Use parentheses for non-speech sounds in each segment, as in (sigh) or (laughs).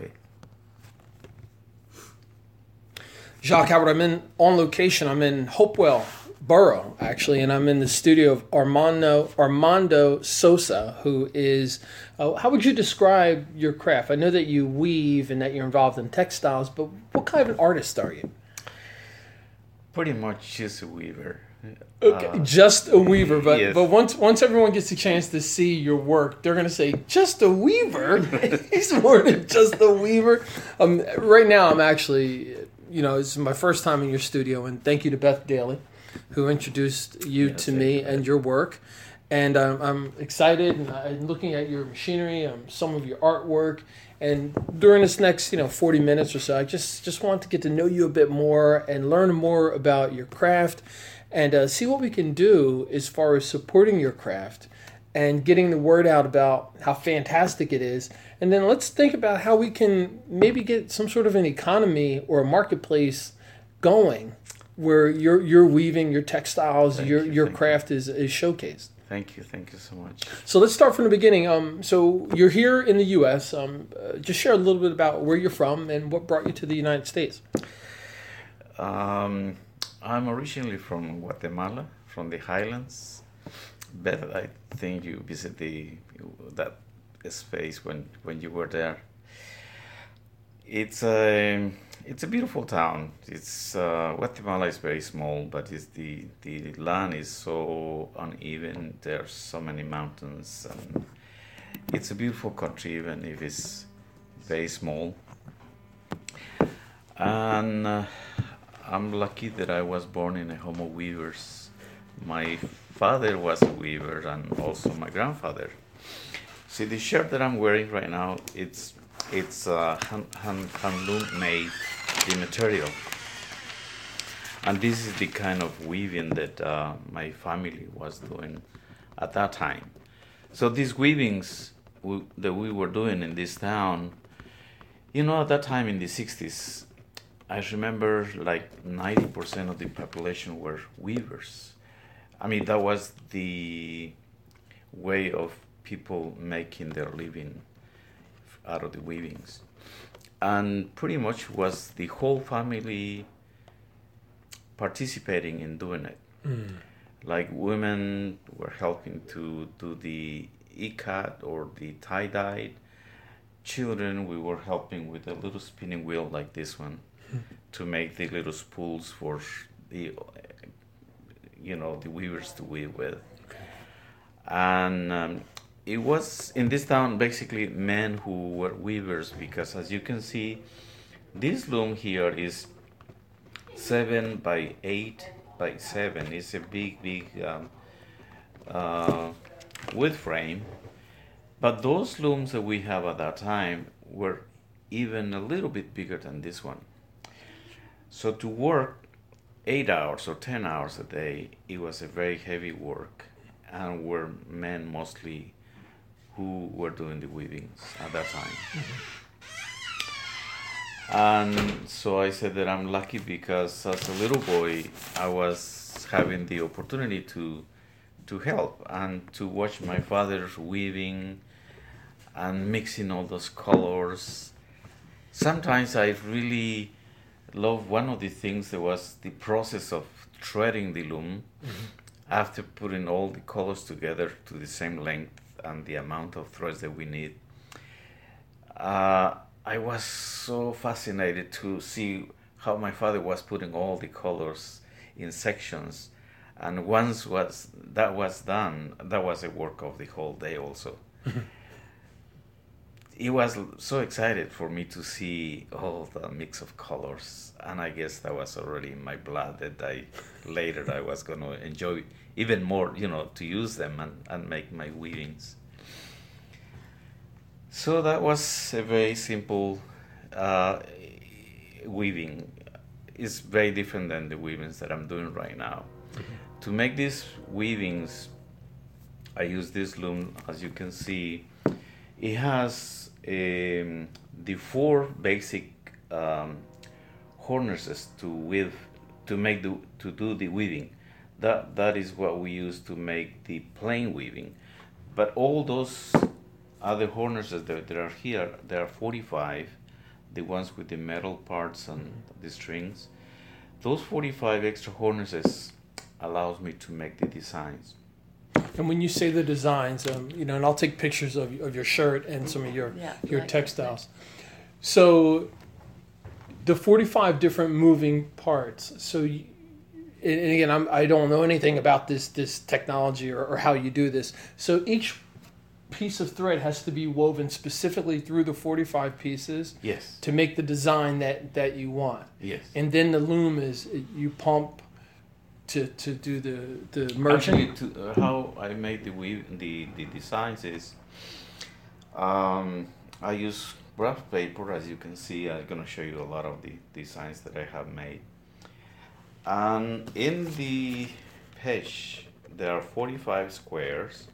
Okay. Jacques Howard, I'm in on location. I'm in Hopewell Borough, actually, and I'm in the studio of Armando Armando Sosa, who is. Uh, how would you describe your craft? I know that you weave and that you're involved in textiles, but what kind of an artist are you? Pretty much just a weaver. Okay, uh, just a weaver, but yes. but once once everyone gets a chance to see your work, they're gonna say just a weaver. (laughs) He's more than just a weaver. Um, right now, I'm actually, you know, it's my first time in your studio, and thank you to Beth Daly, who introduced you Yes, to me you. and your work, and um, I'm excited and I'm looking at your machinery, um, some of your artwork, and during this next, you know, 40 minutes or so, I just just want to get to know you a bit more and learn more about your craft and uh, see what we can do as far as supporting your craft and getting the word out about how fantastic it is. And then let's think about how we can maybe get some sort of an economy or a marketplace going where you're you're weaving your textiles, Thank your you, your thank you. craft is, is showcased. Thank you, thank you so much. So let's start from the beginning. Um, so you're here in the U.S. Um, uh, just share a little bit about where you're from and what brought you to the United States. Um, I'm originally from Guatemala, from the highlands. But I think you visited the, that space when, when you were there. It's a it's a beautiful town. It's uh, Guatemala is very small, but it's the the land is so uneven. There's so many mountains, and it's a beautiful country, even if it's very small. And uh, I'm lucky that I was born in a home of weavers. My father was a weaver, and also my grandfather. See the shirt that I'm wearing right now. It's it's uh, hand, hand, handloom made, the material. And this is the kind of weaving that uh, my family was doing at that time. So these weavings we, that we were doing in this town, you know, at that time in the 60s, I remember like 90% of the population were weavers. I mean, that was the way of people making their living out of the weavings. And pretty much was the whole family participating in doing it. Mm. Like women were helping to do the ikat or the tie dye. Children, we were helping with a little spinning wheel like this one to make the little spools for the, you know, the weavers to weave with. And um, it was in this town basically men who were weavers because, as you can see, this loom here is seven by eight by seven. It's a big, big um, uh, wood frame. But those looms that we have at that time were even a little bit bigger than this one. So to work eight hours or ten hours a day, it was a very heavy work, and were men mostly who were doing the weavings at that time. Mm-hmm. And so I said that I'm lucky because as a little boy, I was having the opportunity to to help and to watch my father's weaving and mixing all those colors. Sometimes I really love one of the things that was the process of threading the loom after putting all the colors together to the same length and the amount of threads that we need. Uh, I was so fascinated to see how my father was putting all the colors in sections, and once was that was done, that was a work of the whole day. Also, it was so excited for me to see all the mix of colors, and I guess that was already in my blood that I (laughs) later I was gonna enjoy even more, you know, to use them and, and make my weavings. So that was a very simple uh, weaving. It's very different than the weavings that I'm doing right now. To make these weavings, I use this loom. As you can see, it has um, the four basic um, harnesses to weave to make the to do the weaving. That that is what we use to make the plain weaving. But all those other harnesses that, that are here, there are 45 the ones with the metal parts and the strings. Those 45 extra harnesses allows me to make the designs. And when you say the designs, um, you know, and I'll take pictures of, of your shirt and some of your Yeah, your like- textiles. So the 45 different moving parts. So you, and and again, I'm, I don't know anything about this this technology or, or how you do this. So each piece of thread has to be woven specifically through the 45 pieces Yes. to make the design that that you want. Yes. And then the loom is you pump to to do the the merging. Actually, to, uh, how I made the weave, the, the designs is, um, I use graph paper. As you can see, I'm gonna show you a lot of the designs that I have made. And in the page, there are 45 squares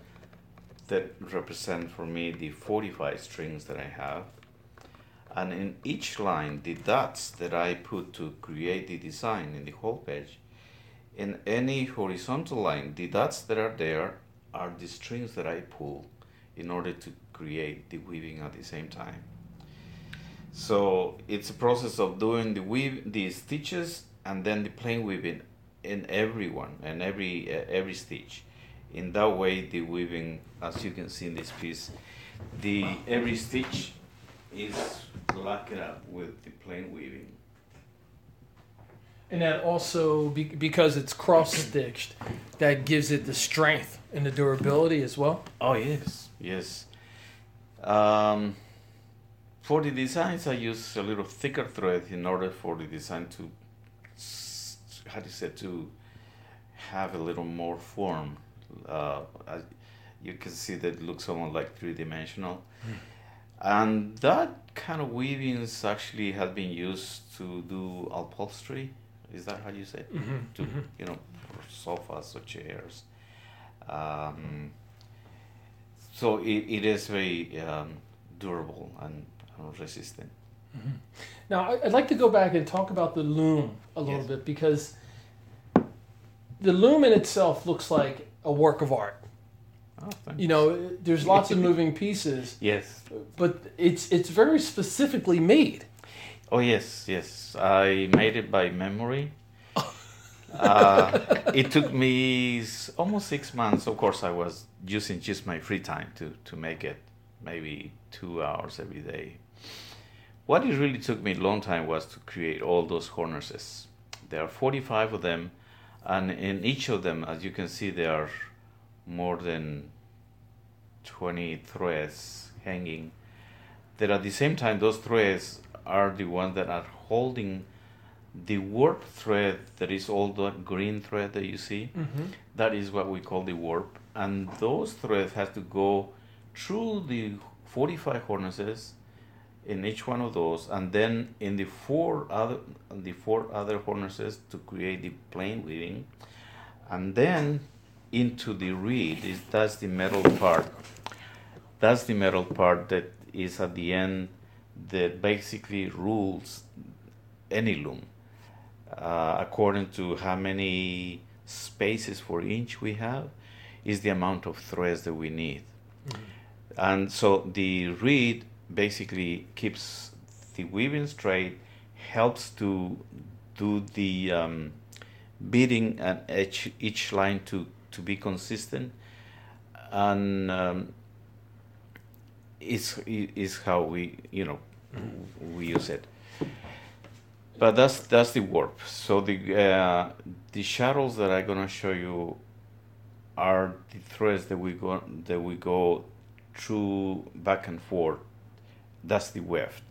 that represent for me the 45 strings that I have. And in each line, the dots that I put to create the design in the whole page in any horizontal line, the dots that are there are the strings that I pull in order to create the weaving at the same time. So it's a process of doing the weave, the stitches, and then the plain weaving in every one and every uh, every stitch. In that way, the weaving, as you can see in this piece, the every stitch is locked up with the plain weaving. And that also, be, because it's cross stitched, that gives it the strength and the durability as well. Oh yes, yes. Um, for the designs, I use a little thicker thread in order for the design to, how do you say, to have a little more form. Uh, as you can see that it looks almost like three dimensional, and that kind of weavings actually have been used to do upholstery. Is that how you say? it? To you know, sofas or chairs. Um, so it, it is very um, durable and, and resistant. Now, I- I'd like to go back and talk about the loom a little Yes. bit because the loom in itself looks like a work of art. Oh, You know, there's lots of (laughs) moving pieces, Yes. but it's it's very specifically made. Oh yes, yes. I made it by memory. (laughs) uh, it took me almost six months. Of course, I was using just my free time to to make it, maybe two hours every day. What it really took me a long time was to create all those harnesses. There are forty-five of them, and in each of them, as you can see, there are more than twenty threads hanging that at the same time those threads are the ones that are holding the warp thread that is all the green thread that you see. Mm-hmm. that is what we call the warp. And those threads have to go through the 45 harnesses in each one of those and then in the four other the four other harnesses to create the plain weaving. And then into the reed is that's the metal part. That's the metal part that is at the end that basically rules any loom uh, according to how many spaces for inch we have is the amount of threads that we need. And so the reed basically keeps the weaving straight helps to do the um, beating and each each line to to be consistent. And um, is is how we you know we use it but that's that's the warp so the uh, the shadows that i'm gonna show you are the threads that we go that we go through back and forth that's the weft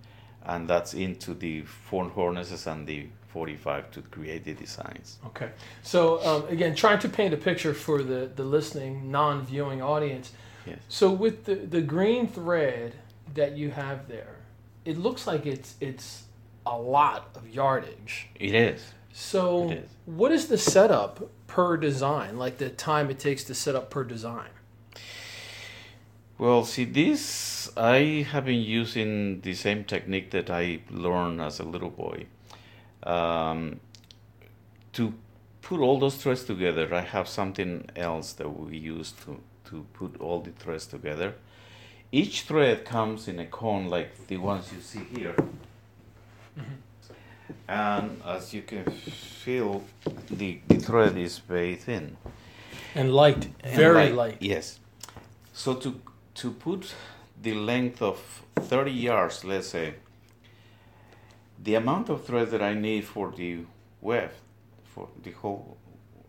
and that's into the four harnesses and the 45 to create the designs Okay. So um, again, trying to paint a picture for the the listening, non-viewing audience. Yes So with the the green thread that you have there, it looks like it's it's a lot of yardage. it is So It is. what is the setup per design? Like the time it takes to set up per design? Well, see, this I have been using the same technique that I learned as a little boy. Um, to put all those threads together, I have something else that we use to, to put all the threads together. Each thread comes in a cone like the ones you see here. Mm-hmm. And as you can feel, the, the thread is very thin. And light, And very light. Yes. So to to put the length of 30 yards, let's say, the amount of thread that I need for the web, for the whole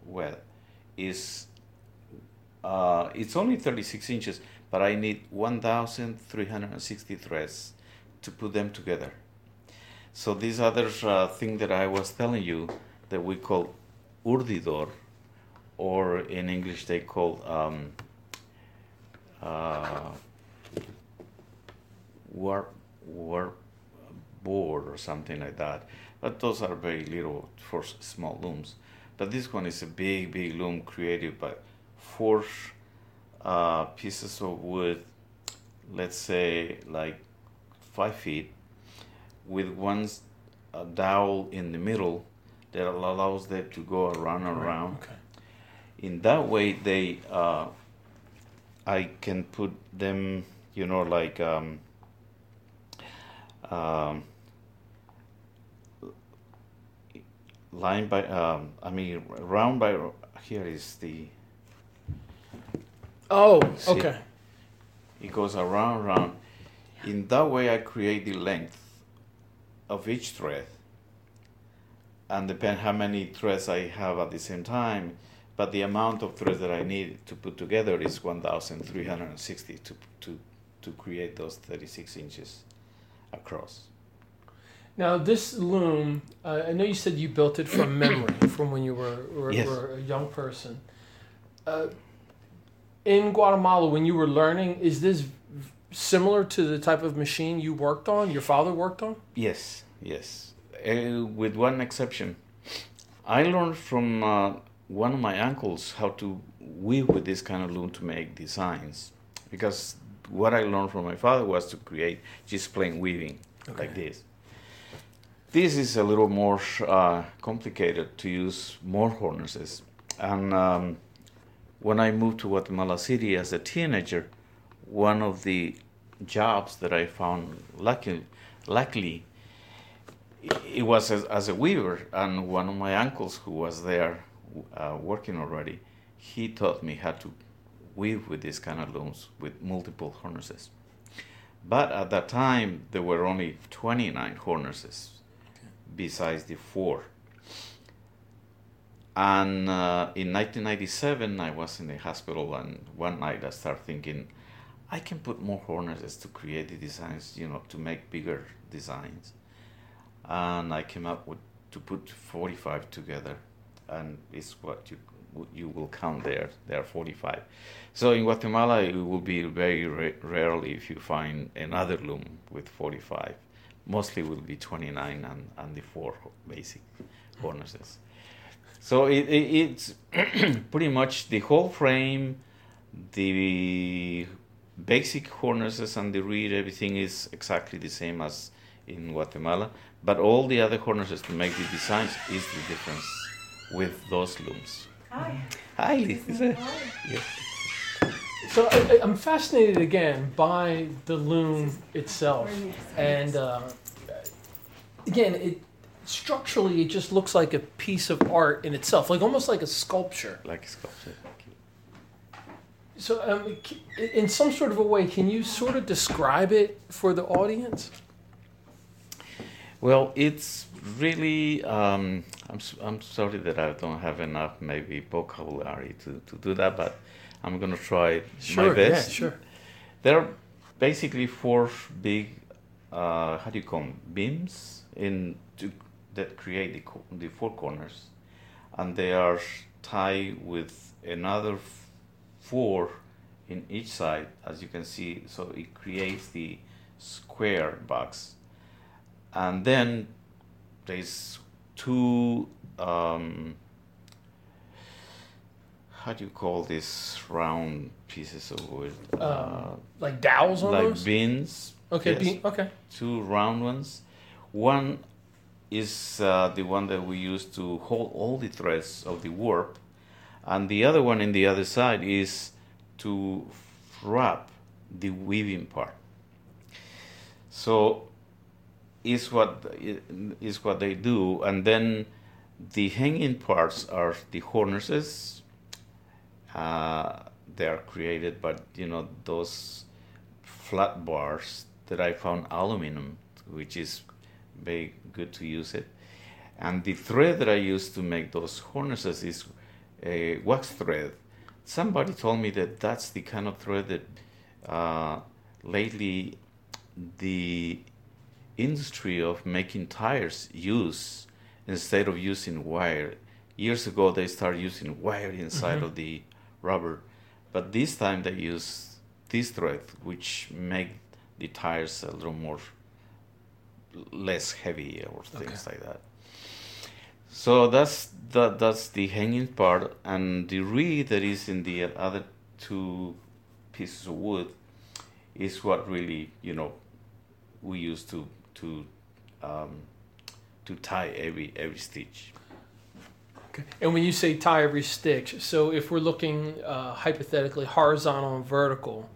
web, is uh, it's only 36 inches, but I need 1,360 threads to put them together. So this other uh, thing that I was telling you that we call urdidor, or in English they call um, uh, warp warp board or something like that. But those are very little for small looms. But this one is a big, big loom created by four uh, pieces of wood, let's say like five feet, with one a dowel in the middle that allows them to go around and around Okay. in that way they uh, i can put them you know like um, um, line by um, i mean round by here is the Oh, See? okay. it goes around around in that way i create the length of each thread and depend how many threads i have at the same time but the amount of threads that i need to put together is 1360 to, to, to create those 36 inches across Now this loom, uh, I know you said you built it from memory, from when you were, were, Yes. were a young person. Uh, in Guatemala, when you were learning, is this similar to the type of machine you worked on? Your father worked on? Yes, yes. Uh, with one exception. I learned from uh, one of my uncles how to weave with this kind of loom to make designs. Because what I learned from my father was to create just plain weaving like this. This is a little more uh, complicated to use more harnesses. And um, when I moved to Guatemala City as a teenager, one of the jobs that I found lucky, luckily it was as, as a weaver, and one of my uncles who was there uh, working already, he taught me how to weave with these kind of looms with multiple harnesses. But at that time, there were only 29 harnesses besides the four. And uh, in 1997, I was in the hospital, and one night I started thinking, I can put more harnesses to create the designs, you know, to make bigger designs and I came up with to put 45 together, and it's what you you will count there. There are 45. So in Guatemala, it will be very ra- rarely if you find another loom with 45. Mostly will be 29 and, and the four basic harnesses. So it, it, it's (clears throat) pretty much the whole frame, the basic harnesses and the reed, everything is exactly the same as in Guatemala, but all the other harnesses to make the designs is the difference with those looms. Hi. Hi, Lisa. Yes. So I, I- I'm fascinated again by the loom itself, and uh, again, it structurally it just looks like a piece of art in itself, like almost like a sculpture. Like a sculpture. So, um, in some sort of a way, can you sort of describe it for the audience? Well, it's really. Um, I'm I'm sorry that I don't have enough maybe vocabulary to, to do that, but I'm gonna try my best. Yeah, sure. There are basically four big, uh, how do you call them, beams in to, that create the, co- the four corners, and they are tied with another f- four in each side, as you can see. So it creates the square box, and then there's two. Um, how do you call this round pieces of wood? Um, Like dowels like bins. okay. yes. Okay. Two round ones. One is uh, the one that we use to hold all the threads of the warp, and the other one in the other side is to wrap the weaving part. So is what is what they do, and then the hanging parts are the harnesses. Uh, they are created, by you know those flat bars that I found aluminum, which is very good to use it. And the thread that I use to make those harnesses is a wax thread. Somebody told me that that's the kind of thread that uh, lately the industry of making tires use instead of using wire. Years ago, they started using wire inside mm-hmm. of the rubber, but this time they use this thread, which make the tires a little more less heavy or things okay. like that. So that's that that's the hanging part, and the reed that is in the other two pieces of wood is what really you know we use to to um, to tie every every stitch. Okay. And when you say tie every stitch, so if we're looking uh, hypothetically horizontal and vertical,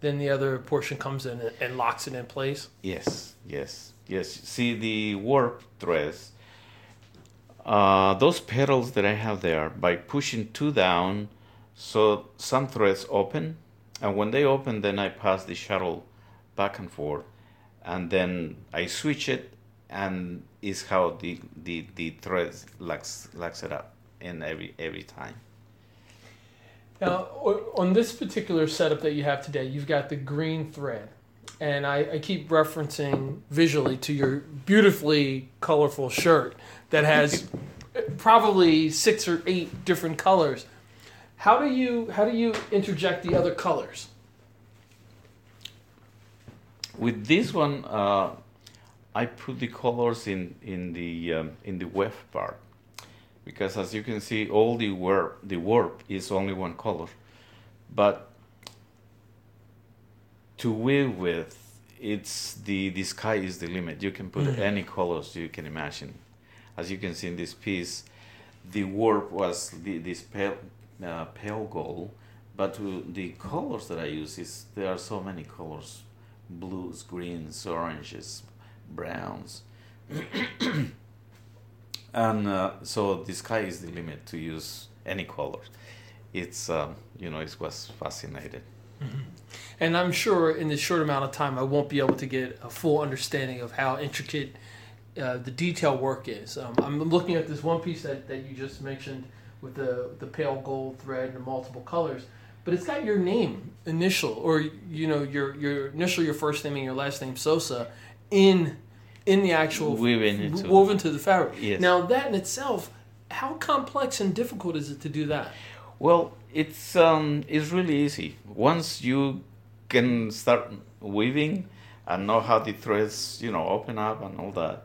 then the other portion comes in and locks it in place. Yes, yes, yes. See the warp threads. Uh, those pedals that I have there, by pushing two down, so some threads open, and when they open, then I pass the shuttle back and forth, and then I switch it, and is how the the the threads locks locks it up in every every time. Now, on this particular setup that you have today, you've got the green thread, and I, I keep referencing visually to your beautifully colorful shirt that has probably six or eight different colors. How do you how do you interject the other colors? With this one, uh, I put the colors in in the um, in the weft part because as you can see, all the warp the warp is only one color, but to weave with, it's the the sky is the limit. You can put mm-hmm. any colors you can imagine. As you can see in this piece, the warp was the, this pale uh, pale gold, but the colors that I use is there are so many colors, blues, greens, oranges, browns. (clears throat) and uh, so the sky is the limit to use any color. It's um, you know it was fascinated. Mm-hmm. And I'm sure in this short amount of time, I won't be able to get a full understanding of how intricate uh, the detail work is. Um, I'm looking at this one piece that, that you just mentioned with the the pale gold thread and the multiple colors, but it's got your name initial or you know your your initial your first name and your last name Sosa in in the actual woven into, woven to the fabric. Yes. Now that in itself, how complex and difficult is it to do that? Well, it's um, it's really easy. Once you can start weaving and know how the threads, you know, open up and all that.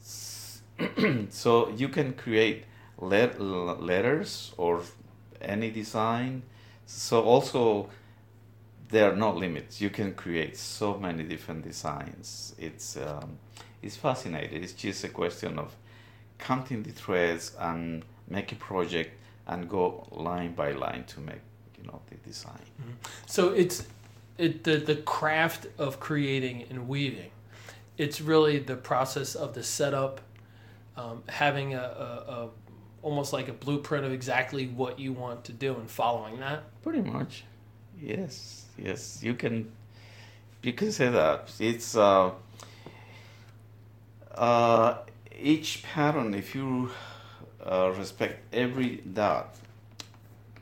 (clears throat) so you can create let- letters or any design. So also there are no limits. You can create so many different designs. It's um, it's fascinating. It's just a question of counting the threads and make a project and go line by line to make you know the design. Mm-hmm. So it's it the the craft of creating and weaving. It's really the process of the setup, um, having a, a, a almost like a blueprint of exactly what you want to do and following that. Pretty much, yes, yes. You can you can say that it's. Uh, uh, each pattern, if you uh, respect every dot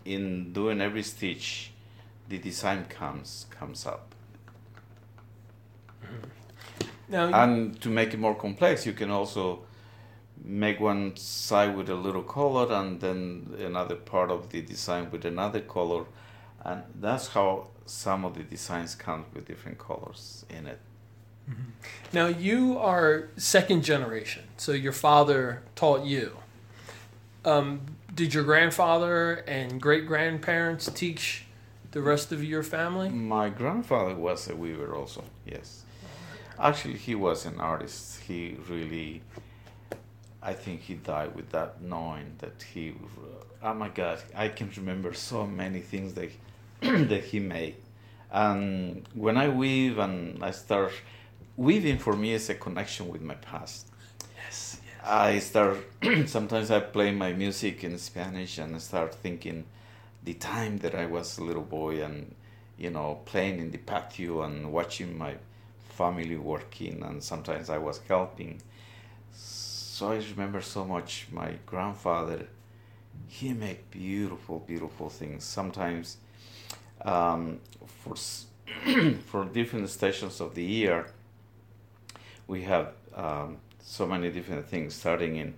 in doing every stitch, the design comes comes up. Now, and to make it more complex, you can also make one side with a little color and then another part of the design with another color, and that's how some of the designs come with different colors in it. Mm-hmm. Now you are second generation, so your father taught you. Um, did your grandfather and great grandparents teach the rest of your family? My grandfather was a weaver also. Yes, actually he was an artist. He really, I think he died with that knowing that he. Oh my God! I can remember so many things that (clears throat) that he made, and when I weave and I start weaving for me is a connection with my past. I start (clears throat) sometimes I play my music in Spanish and I start thinking the time that I was a little boy and you know playing in the patio and watching my family working and sometimes I was helping. So I remember so much my grandfather. He made beautiful, beautiful things. Sometimes um, for (clears throat) for different stations of the year, we have um, so many different things. Starting in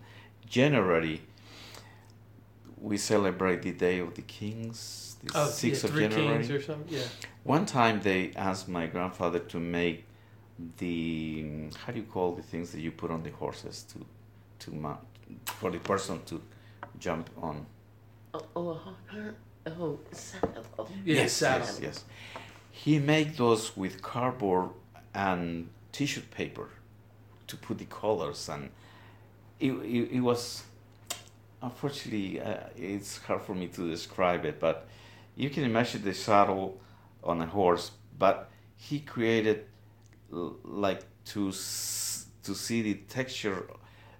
January, we celebrate the Day of the Kings, the Oh, 6th yeah, of three January. kings or something. Yeah. One time they asked my grandfather to make the how do you call the things that you put on the horses to to mount for the person to jump on. Oh, oh, her, oh, saddle. Yeah, saddle. yes, yes. He made those with cardboard and tissue paper to put the colors and it, it, it was unfortunately uh, it's hard for me to describe it but you can imagine the saddle on a horse but he created like to to see the texture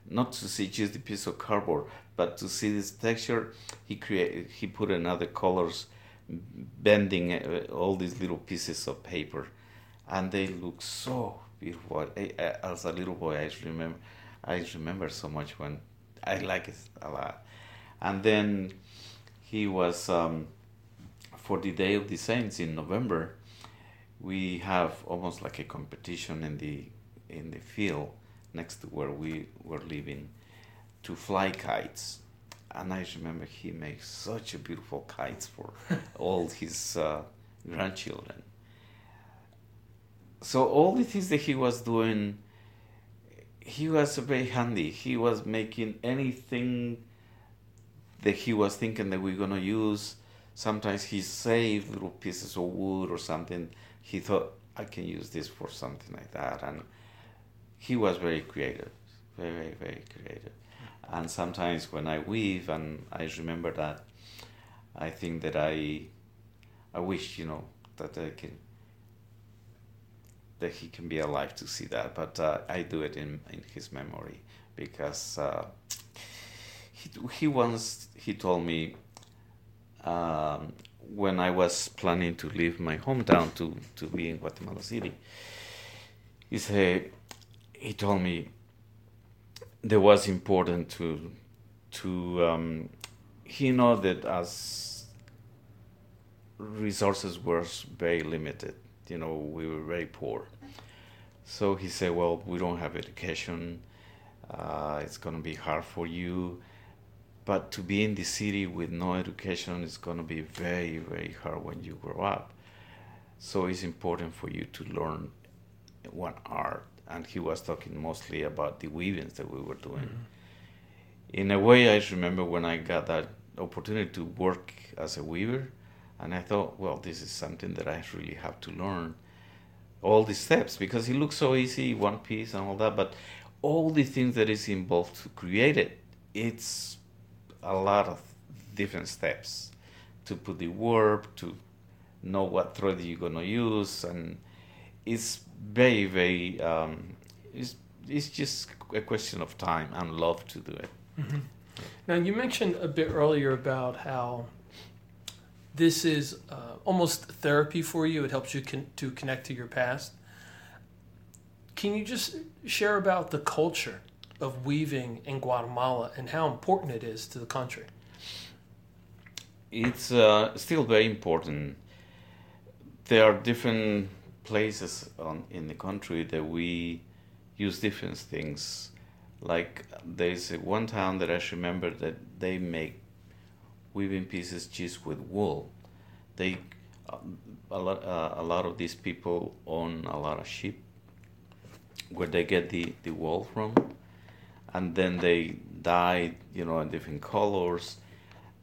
not to see just the piece of cardboard but to see this texture he created he put another colors bending uh, all these little pieces of paper and they look so beautiful I, I, as a little boy i remember i remember so much when i like it a lot. And then he was um, for the day of the saints in november we have almost like a competition in the in the field next to where we were living to fly kites. And i remember he makes such a beautiful kites for (laughs) all his uh, grandchildren so all the things that he was doing he was very handy. He was making anything that he was thinking that we're going to use. Sometimes he saved little pieces of wood or something. He thought i can use this for something like that and he was very creative very very very creative. And sometimes when i weave and i remember that i think that i i wish you know that i can that he can be alive to see that but uh, i do it in in his memory because uh, he, he once he told me um, when I was planning to leave my hometown to, to be in Guatemala City, he said he told me that was important to to um, he know that as resources were very limited, you know, we were very poor. So he said, well, we don't have education. Uh, it's gonna be hard for you. But to be in the city with no education is going to be very very hard when you grow up. So it's important for you to learn one art. And he was talking mostly about the weavings that we were doing. In a way i remember when i got that opportunity to work as a weaver and i thought well this is something that i really have to learn. All the steps because it looks so easy one piece and all that but all the things that is involved to create it it's a lot of different steps to put the warp to know what thread you're gonna use and it's very very um, it's, it's just a question of time and love to do it. Now, you mentioned a bit earlier about how this is uh, almost therapy for you. It helps you con- to connect to your past. Can you just share about the culture of weaving in Guatemala and how important it is to the country? it's uh, still very important there are different places on, in the country that we use different things like there's one town that i remember that they make weaving pieces just with wool. They a lot uh, a lot of these people own a lot of sheep where they get the the wool from. And then they dye you know in different colors.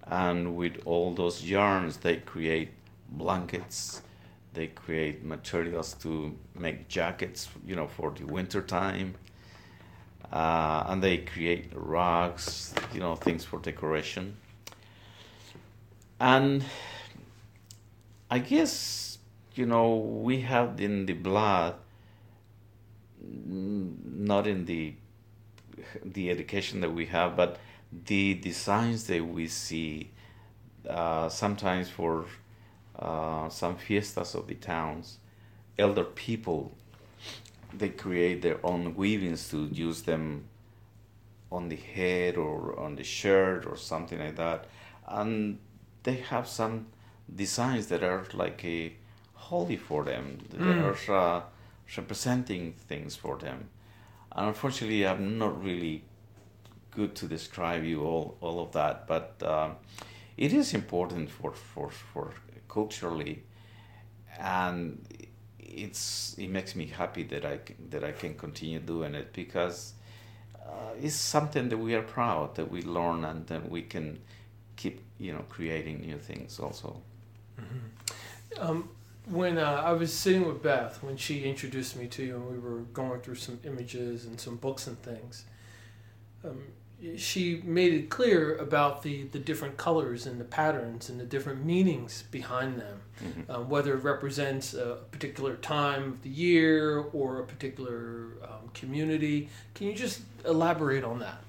And with all those yarns they create blankets. They create materials to make jackets you know for the winter time. Uh, and they create rugs you know things for decoration and i guess you know we have in the blood not in the the education that we have, but the designs that we see uh, sometimes for uh, some fiestas of the towns, elder people they create their own weavings to use them on the head or on the shirt or something like that, and they have some designs that are like a holy for them. Mm. Are uh, representing things for them. And unfortunately, I'm not really good to describe you all, all of that, but um, it is important for, for, for culturally, and it's it makes me happy that I that I can continue doing it because uh, it's something that we are proud that we learn and then we can keep you know creating new things also. Mm-hmm. Um, when uh, I was sitting with Beth when she introduced me to you and we were going through some images and some books and things, um, she made it clear about the, the different colors and the patterns and the different meanings behind them, mm-hmm. um, whether it represents a particular time of the year or a particular um, community. Can you just elaborate on that?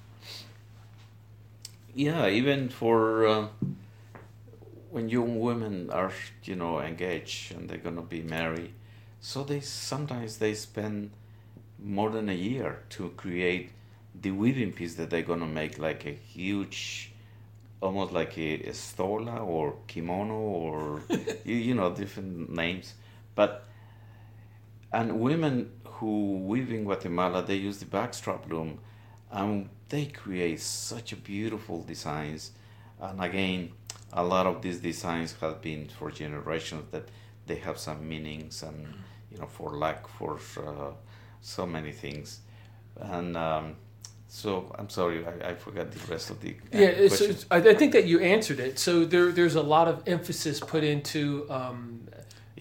Yeah, even for. Uh when young women are you know engaged and they're gonna be married so they sometimes they spend more than a year to create the weaving piece that they're gonna make like a huge almost like a, a stola or kimono or (laughs) you, you know different names but and women who weave in guatemala they use the backstrap loom and they create such a beautiful designs. And again a lot of these designs have been for generations that they have some meanings and you know for luck for uh, so many things. And um, so I'm sorry I, I, forgot the rest of the yeah it's, it's, I think that you answered it. So there there's a lot of emphasis put into um,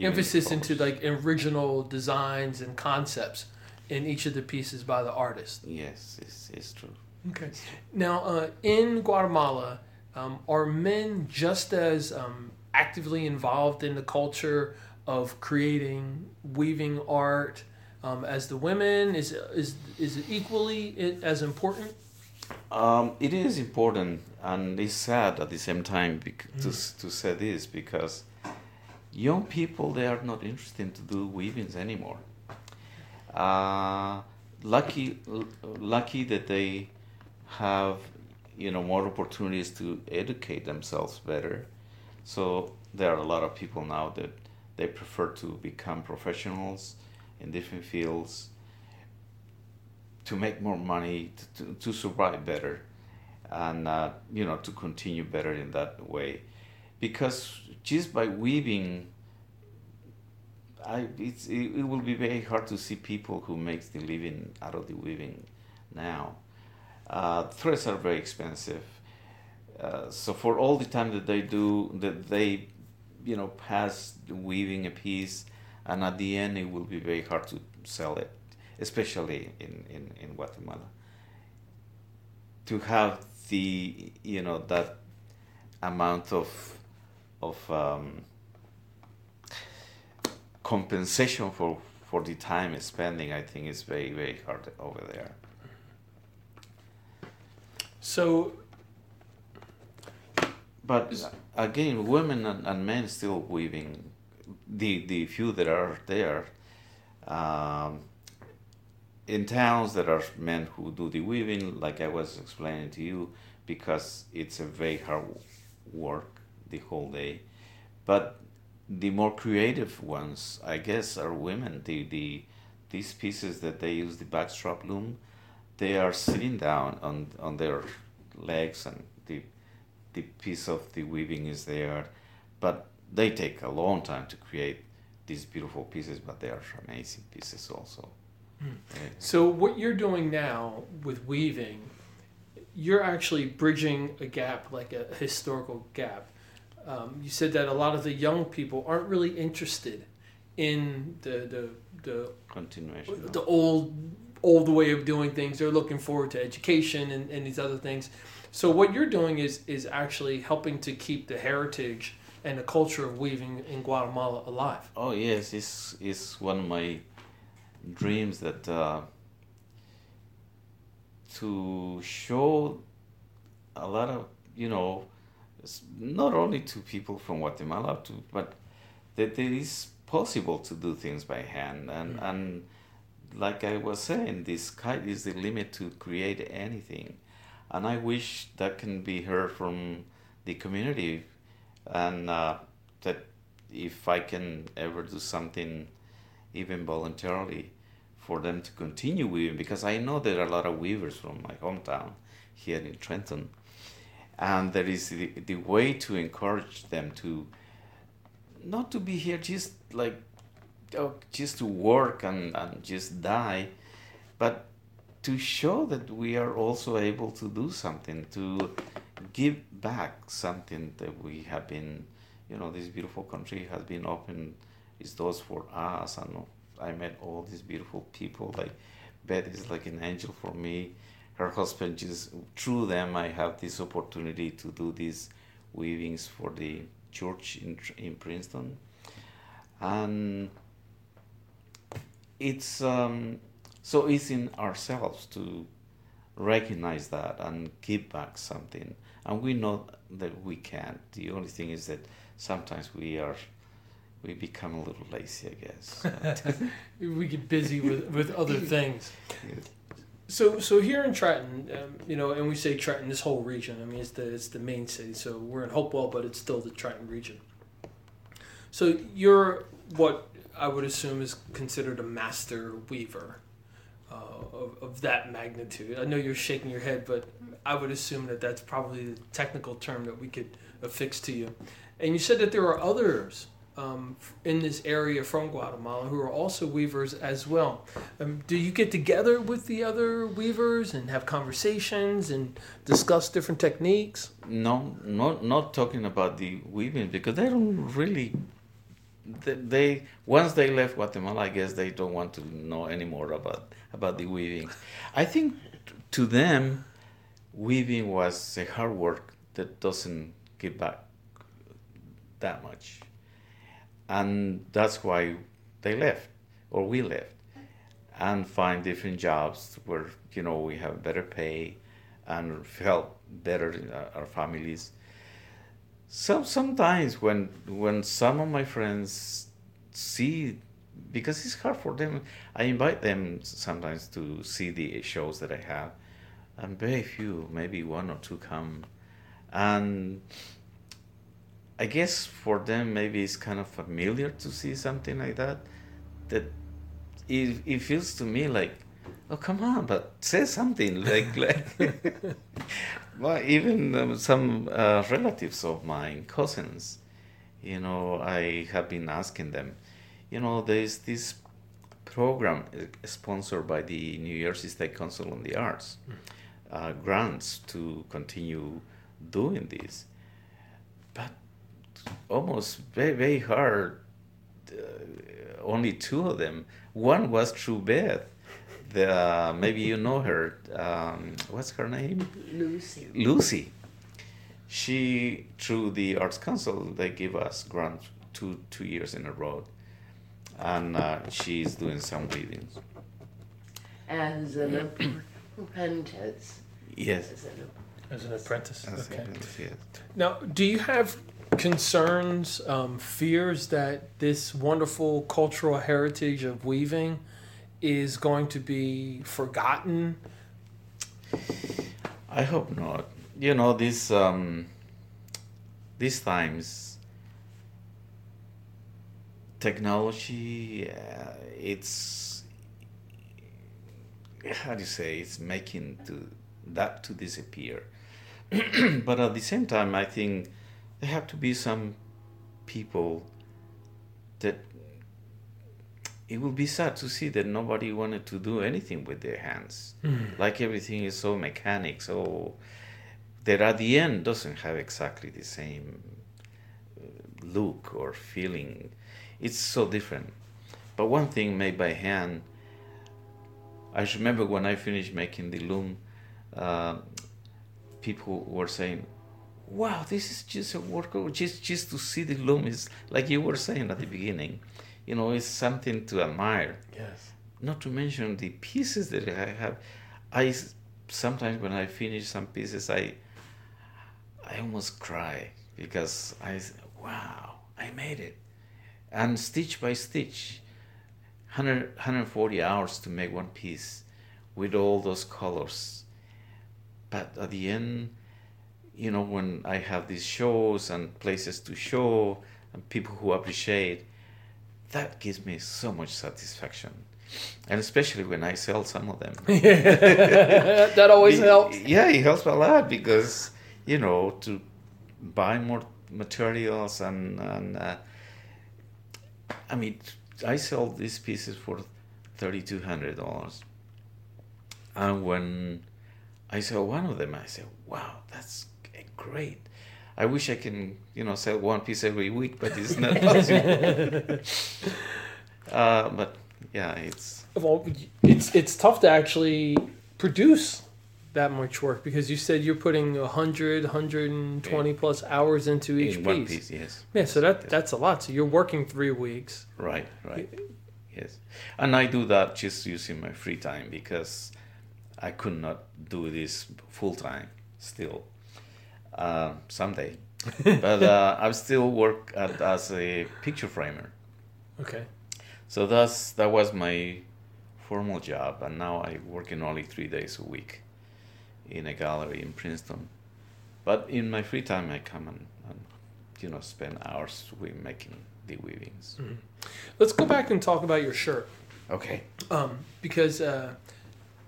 emphasis into like original designs and concepts in each of the pieces by the artist yes it's, it's true okay now uh, in Guatemala um, are men just as um, actively involved in the culture of creating, weaving art um, as the women? Is, is, is it equally as important? Um, it is important, and it's sad at the same time to, mm. to say this because young people they are not interested to do weavings anymore. Uh, lucky, lucky that they have you know more opportunities to educate themselves better. So there are a lot of people now that they prefer to become professionals in different fields to make more money to, to, to survive better and uh, you know to continue better in that way because just by weaving I, it's, it, it will be very hard to see people who makes the living out of the weaving now uh, threads are very expensive. Uh, so for all the time that they do, that they, you know, pass weaving a piece, and at the end it will be very hard to sell it, especially in, in, in Guatemala. To have the, you know, that amount of, of um, compensation for, for the time spending, I think is very, very hard over there. So, but again, women and, and men still weaving. The the few that are there, um, in towns there are men who do the weaving, like I was explaining to you, because it's a very hard work the whole day. But the more creative ones, I guess, are women. The the these pieces that they use the backstrap loom they are sitting down on, on their legs and the, the piece of the weaving is there. But they take a long time to create these beautiful pieces, but they are amazing pieces also. Mm. So, what you're doing now with weaving, you're actually bridging a gap, like a historical gap. Um, you said that a lot of the young people aren't really interested in the the the continuation, the old old way of doing things. They're looking forward to education and, and these other things. So what you're doing is is actually helping to keep the heritage and the culture of weaving in Guatemala alive. Oh yes, it's it's one of my dreams that uh, to show a lot of you know not only to people from Guatemala to but that it is possible to do things by hand. And and like I was saying the sky is the limit to create anything. And I wish that can be heard from the community. And uh, that if I can ever do something even voluntarily for them to continue weaving because I know there are a lot of weavers from my hometown here in Trenton and there is the, the way to encourage them to not to be here just like oh, just to work and, and just die but to show that we are also able to do something to give back something that we have been you know this beautiful country has been open its doors for us. And i met all these beautiful people like beth is like an angel for me her husband just through them i have this opportunity to do these weavings for the church in, in princeton. And it's um, so it's in ourselves to recognize that and give back something. And we know that we can the only thing is that sometimes we are we become a little lazy i guess. (laughs) (laughs) We get busy with, with other things. So, so here in Trenton, um, you know, and we say Trenton, this whole region. I mean, it's the it's the main city. So we're in Hopewell, but it's still the Trenton region. So you're what I would assume is considered a master weaver uh, of, of that magnitude. I know you're shaking your head, but I would assume that that's probably the technical term that we could affix to you. And you said that there are others um, in this area from Guatemala who are also weavers as well. Um, do you get together with the other weavers and have conversations and discuss different techniques? no not not talking about the weaving because they don't really they, they once they left guatemala i guess they don't want to know anymore about about the weaving i think to them weaving was a hard work that doesn't give back that much and that's why they left or we left and find different jobs where you know we have better pay and help better uh, our families. So sometimes when when some of my friends see because it's hard for them i invite them sometimes to see the shows that i have and very few maybe one or two come. And i guess for them maybe it's kind of familiar to see something like that that it, it feels to me like oh come on but say something (laughs) like like (laughs) well even um, some uh, relatives of mine cousins you know i have been asking them you know there's this program uh, sponsored by the new jersey state council on the arts uh, grants to continue doing this almost very very hard uh, only two of them one was through beth the, uh, maybe you know her um, what's her name Lucy. Lucy. She through the Arts Council they give us grants two two years in a row, and uh, she's doing some readings. As an apprentice. Yes. As an As an apprentice. As a Okay. apprentice, yes. Now, do you have concerns, um, fears that this wonderful cultural heritage of weaving is going to be forgotten? I hope not. You know these um, these times. Technology, uh, it's how do you say? It's making to that to disappear. (clears throat) but at the same time, I think there have to be some people that it will be sad to see that nobody wanted to do anything with their hands. Like everything is so mechanic, so that at the end doesn't have exactly the same uh, look or feeling. It's so different. But one thing made by hand, I remember when I finished making the loom, uh, people were saying, "Wow, this is just a work of just just to see the loom is like you were saying at the beginning, you know, it's something to admire." Yes. not to mention the pieces that I have. I sometimes when I finish some pieces, I I almost cry because I wow I made it, and stitch by stitch, 100, 140 hours to make one piece, with all those colors. But at the end, you know, when I have these shows and places to show and people who appreciate, that gives me so much satisfaction. And especially when I sell some of them. (laughs) that always It- helps. Yeah, it helps a lot because, you know, to buy more materials and, and uh, I mean, I sell these pieces for $3,200. And when I sell one of them, I say, wow, that's great. I wish I can, you know, sell one piece every week, but it's not possible. (laughs) uh, but yeah, it's Well, it's it's tough to actually produce that much work because you said you're putting 100, 120 plus hours into each in piece. one piece, yes. Yeah, so that that's a lot. So you're working three weeks. Right, right. Yes. And I do that just using my free time because I could not do this full time still. Uh, someday. but uh, I still work at, as a picture framer. Okay. So that's that was my formal job, and now I work in only three days a week in a gallery in Princeton. But in my free time, I come and, and you know spend hours with making the weavings. Let's go back and talk about your shirt Okay. um, because uh,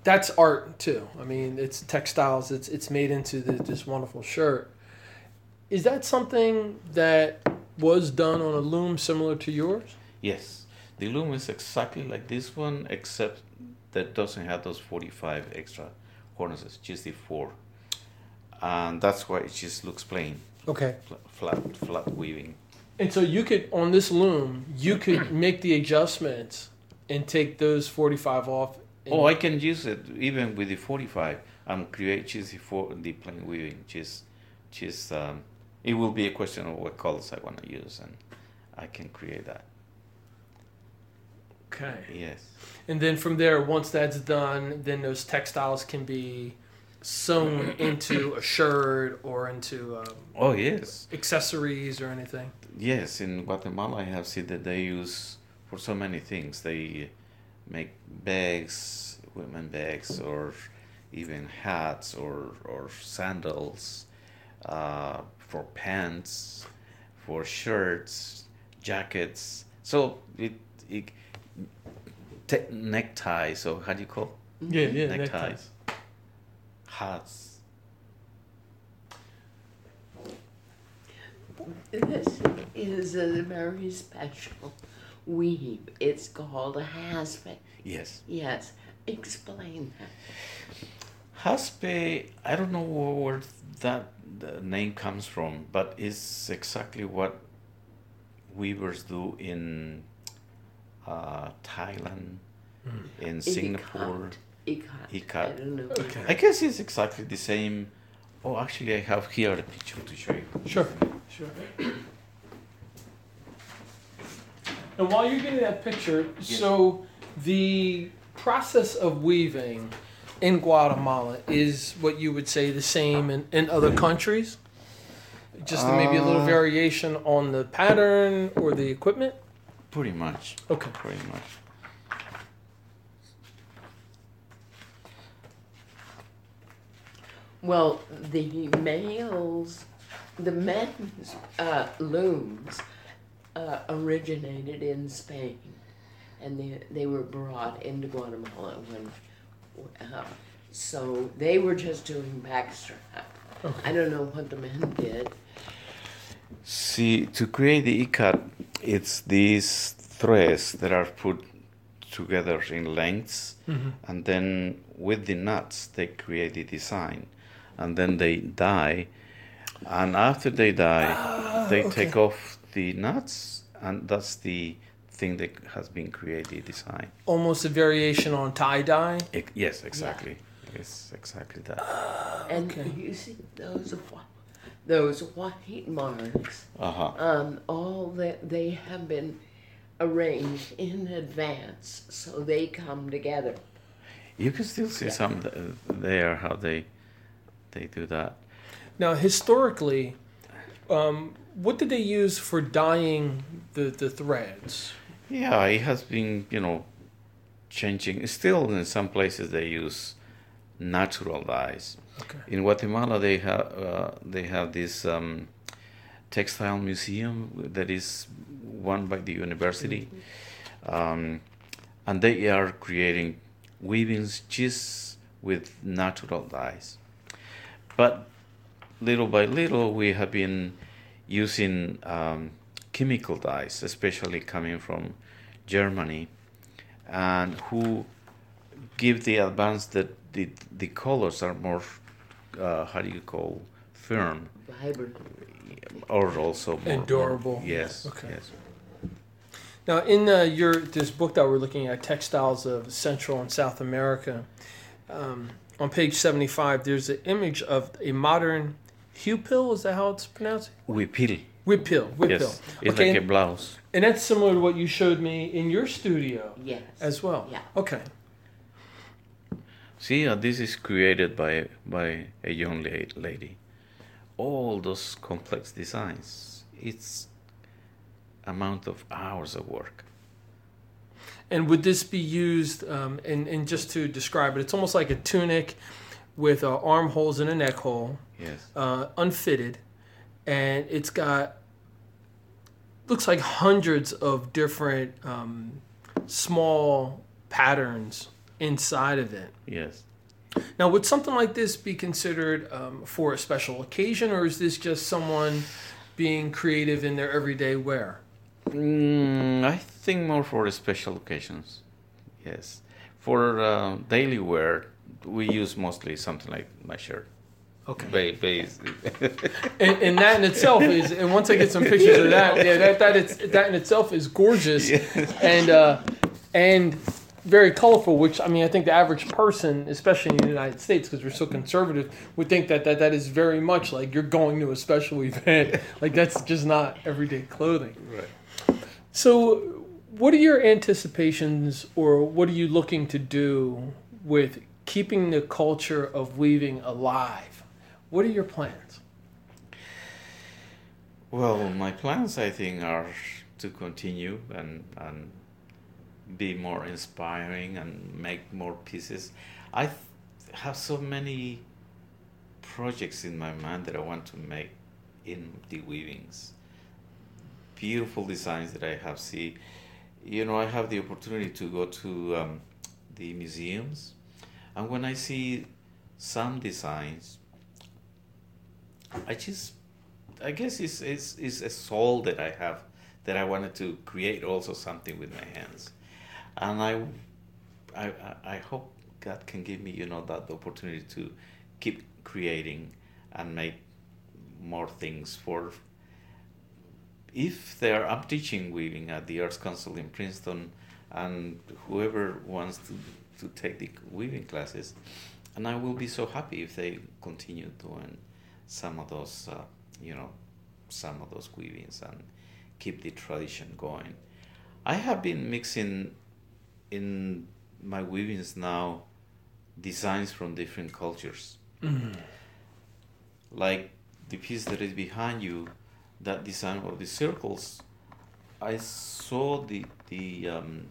that's art too. I mean, it's textiles. It's it's made into the, this wonderful shirt. Is that something that was done on a loom similar to yours? Yes, the loom is exactly like this one, except that doesn't have those forty-five extra cornices, just the four, and that's why it just looks plain, Okay. fl- flat, flat weaving. And so you could on this loom, you could make the adjustments and take those forty five off. Oh, I can use it even with the forty-five. I'm create just the the plain weaving. Just, just um, it will be a question of what colors I want to use, and I can create that. okay. Yes. And then from there, once that's done, then those textiles can be sewn (coughs) into a shirt or into um, Oh yes. accessories or anything. Yes, in Guatemala, I have seen that they use for so many things. They make bags, women bags, or even hats or or sandals, uh, for pants, for shirts, jackets. So it, it te- neckties. So how do you call Yeah, yeah, neckties? Hats. This is a very special weave. It's called a jaspe. Yes. Yes, explain that. Jaspe, I don't know where that the name comes from, but it's exactly what weavers do in uh, Thailand, in Singapore. Ikat. Ikat. I don't know. Okay. I guess it's exactly the same. Oh, actually, I have here a picture to show you. Sure, sure. And while you're getting that picture, Yes. so the process of weaving in Guatemala is what you would say the same in, in other countries? Just maybe a little Uh, variation on the pattern or the equipment? Pretty much. Okay. Pretty much. Well, the males, the men's uh, looms uh, originated in Spain, and they they were brought into Guatemala when. Uh, so they were just doing backstrap. I don't know what the men did. See, to create the ikat, it's these threads that are put together in lengths, and then with the nuts they create the design, and then they dye, and after they dye, they take off the nuts, and that's the thing that has been created design. Almost a variation on tie dye. Yes, exactly. It's exactly that. And Okay. you see those whi- those white marks. Uh huh. Um, all that they have been arranged in advance so they come together. You can still see Yeah. some th- there how they they do that. Now, historically, um, what did they use for dyeing the, the threads? Yeah, it has been you know changing. Still, in some places they use natural dyes. Okay. In Guatemala, they have uh, they have this um, textile museum that is run by the university, um, and they are creating weavings just with natural dyes. But little by little, we have been using um, chemical dyes, especially coming from Germany, and who give the advance that the the colors are more uh, how do you call firm Vibrant. or also more, And durable. more- yes. Okay. Yes. Now, in uh, your this book that we're looking at, textiles of Central and South America, um, on page seventy five, there's an image of a modern huipil. Is that how it's pronounced? Huipil. Huipil. Huipil. Yes. It's Okay, like a blouse. and that's similar to what you showed me in your studio Yes. as well. Yeah. Okay. See, uh, this is created by by a young lady. All those complex designs. It's amount of hours of work. And would this be used? Um, and and just to describe it, it's almost like a tunic with uh, armholes and a neck hole. Yes. uh, unfitted, and it's got looks like hundreds of different um, small patterns inside of it. Yes. Now, would something like this be considered um, for a special occasion, or is this just someone being creative in their everyday wear? Mm, I think more for special occasions. Yes. For uh, daily wear, we use mostly something like my shirt. Okay. Ba- base. (laughs) And, and that in itself is, and once I get some pictures of that, yeah, that that, it's, that in itself is gorgeous, and uh, and very colorful. Which I mean, I think the average person, especially in the United States, because we're so conservative, would think that, that that is very much like you're going to a special event. (laughs) like that's just not everyday clothing. Right. So, what are your anticipations, or what are you looking to do with keeping the culture of weaving alive? What are your plans? Well, my plans, I think, are to continue and and be more inspiring and make more pieces. I th- have so many projects in my mind that I want to make in the weavings. Beautiful designs that I have see. You know, I have the opportunity to go to um, the museums, and when I see some designs, I just I guess it's, it's, it's a soul that I have that I wanted to create also something with my hands. And I, I, I- hope God can give me, you know, that the opportunity to keep creating and make more things for. If there, I'm teaching weaving at the Arts Council in Princeton, and whoever wants to, to take the weaving classes, and I will be so happy if they continue doing some of those, uh, you know, some of those weavings and keep the tradition going. I have been mixing in my weavings now designs from different cultures. Like the piece that is behind you, that design of the circles, I saw the the um,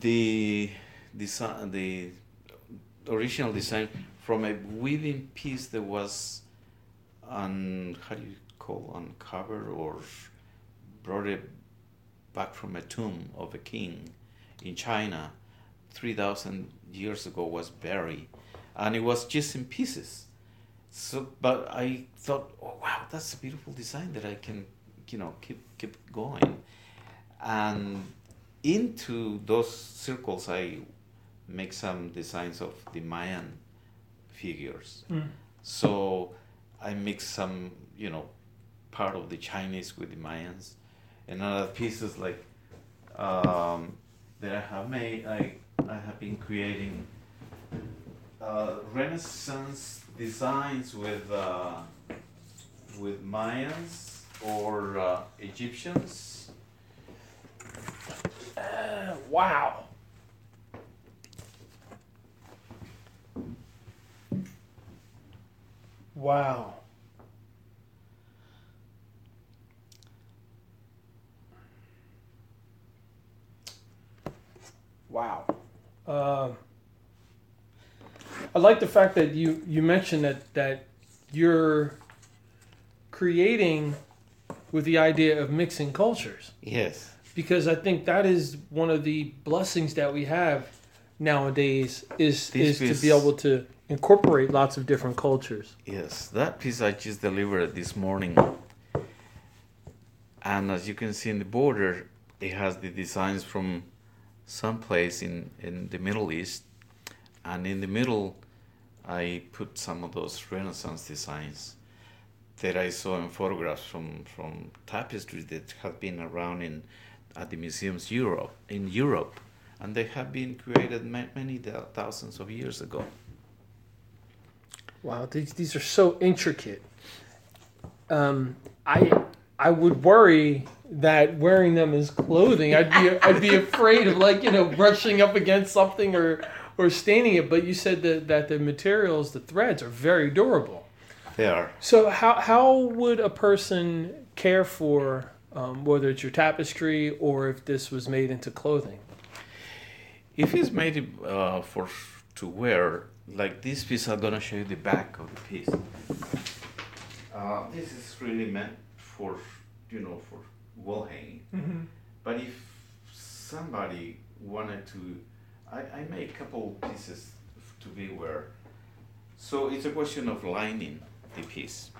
the design the original design from a weaving piece that was on how do you call uncovered or brought it back from a tomb of a king in China, three thousand years ago was buried, and it was just in pieces. So, but I thought, oh wow, that's a beautiful design that I can, you know, keep keep going, and into those circles I make some designs of the Mayan figures. So I mix some, you know, part of the Chinese with the Mayans, and other pieces like um, that I have made. I I have been creating uh, Renaissance designs with uh, with Mayans or uh, Egyptians, Wow. Wow. Wow. Uh, I like the fact that you, you mentioned that, that you're creating with the idea of mixing cultures Yes. because I think that is one of the blessings that we have nowadays is is- to be able to incorporate lots of different cultures. Yes, that piece I just delivered this morning. And as you can see in the border, it has the designs from some place in, in the Middle East. And in the middle, I put some of those Renaissance designs that I saw in photographs from, from tapestries that have been around in at the museums Europe in Europe, and they have been created ma- many thousands of years ago. Wow, these these are so intricate. Um, I I would worry that wearing them as clothing, I'd be I'd be afraid of like you know brushing up against something or or staining it. But you said that that the materials, the threads, are very durable. They are So how how would a person care for um, whether it's your tapestry or if this was made into clothing? If it's made uh, for to wear, like this piece, I'm gonna show you the back of the piece. Uh, this is really meant for, you know, for wall hanging. But if somebody wanted to, I, I made a couple pieces to be wear. So it's a question of lining the piece.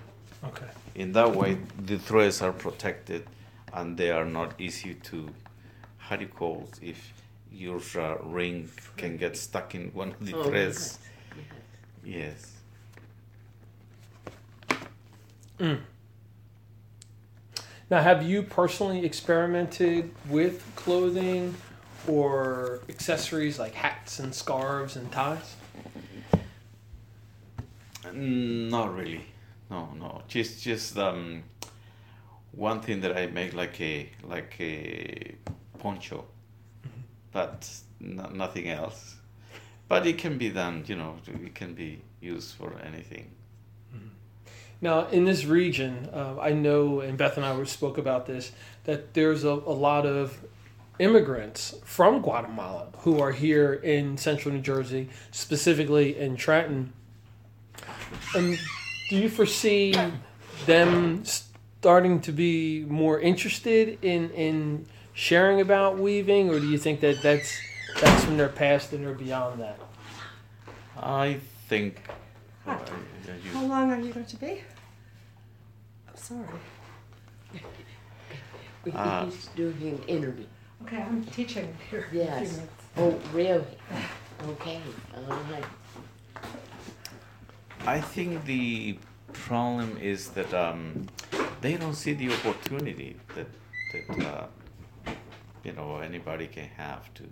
Okay. In that way, the threads are protected, and they are not easy to, how do you call it, if your uh, ring can get stuck in one of the Oh, threads. Yes, Yes. Now, have you personally experimented with clothing or accessories like hats and scarves and ties? Mm, Not really. No, no. Just, just um, one thing that I make like a like a poncho, but no, nothing else. But it can be done. You know, it can be used for anything. Now, in this region, uh, I know, and Beth and I spoke about this, that there's a, a lot of immigrants from Guatemala who are here in central New Jersey, specifically in Trenton. And do you foresee them starting to be more interested in, in sharing about weaving, or do you think that that's, that's from their past and they're beyond that? I think. Hi. you- How long are you going to be? I'm sorry. We- Uh, He's doing an interview. Okay, I'm teaching here. in a few Yes. minutes. Oh, really? Okay, all right. I think the problem is that um, they don't see the opportunity that that uh, you know anybody can have to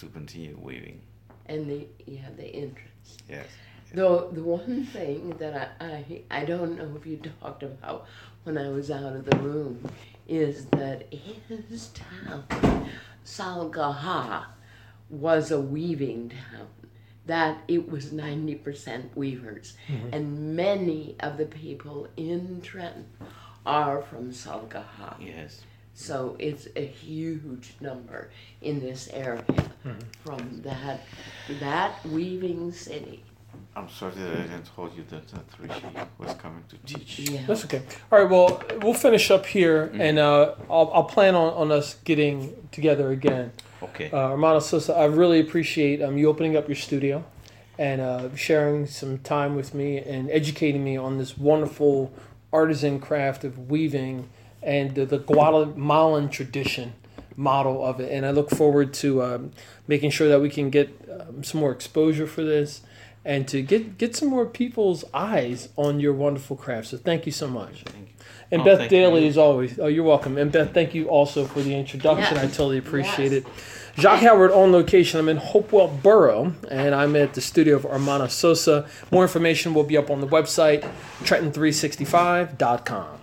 to continue weaving. And the, yeah, the interest. Yes. Though the one thing that I, I, I don't know if you talked about when I was out of the room is that his town, Salcajá, was a weaving town. That it was 90% weavers. Mm-hmm. And many of the people in Trenton are from Salcajá. Yes. So it's a huge number in this area from that that weaving city. I'm sorry that I didn't told you that uh, Rishi was coming to teach. Yeah. That's okay. All right. Well, we'll finish up here, and uh, I'll, I'll plan on, on us getting together again. Okay. Uh, Armando Sosa, I really appreciate um, you opening up your studio and uh, sharing some time with me and educating me on this wonderful artisan craft of weaving and the, the Guatemalan tradition model of it. And I look forward to um, making sure that we can get um, some more exposure for this and to get, get some more people's eyes on your wonderful craft. So thank you so much. Thank you. And Oh, Beth Daly, you. as always. Oh, you're welcome. And Beth, thank you also for the introduction. Yes. I totally appreciate Yes. it. Jacques Howard on location. I'm in Hopewell Borough, and I'm at the studio of Armando Sosa. More information will be up on the website, Trenton365.com.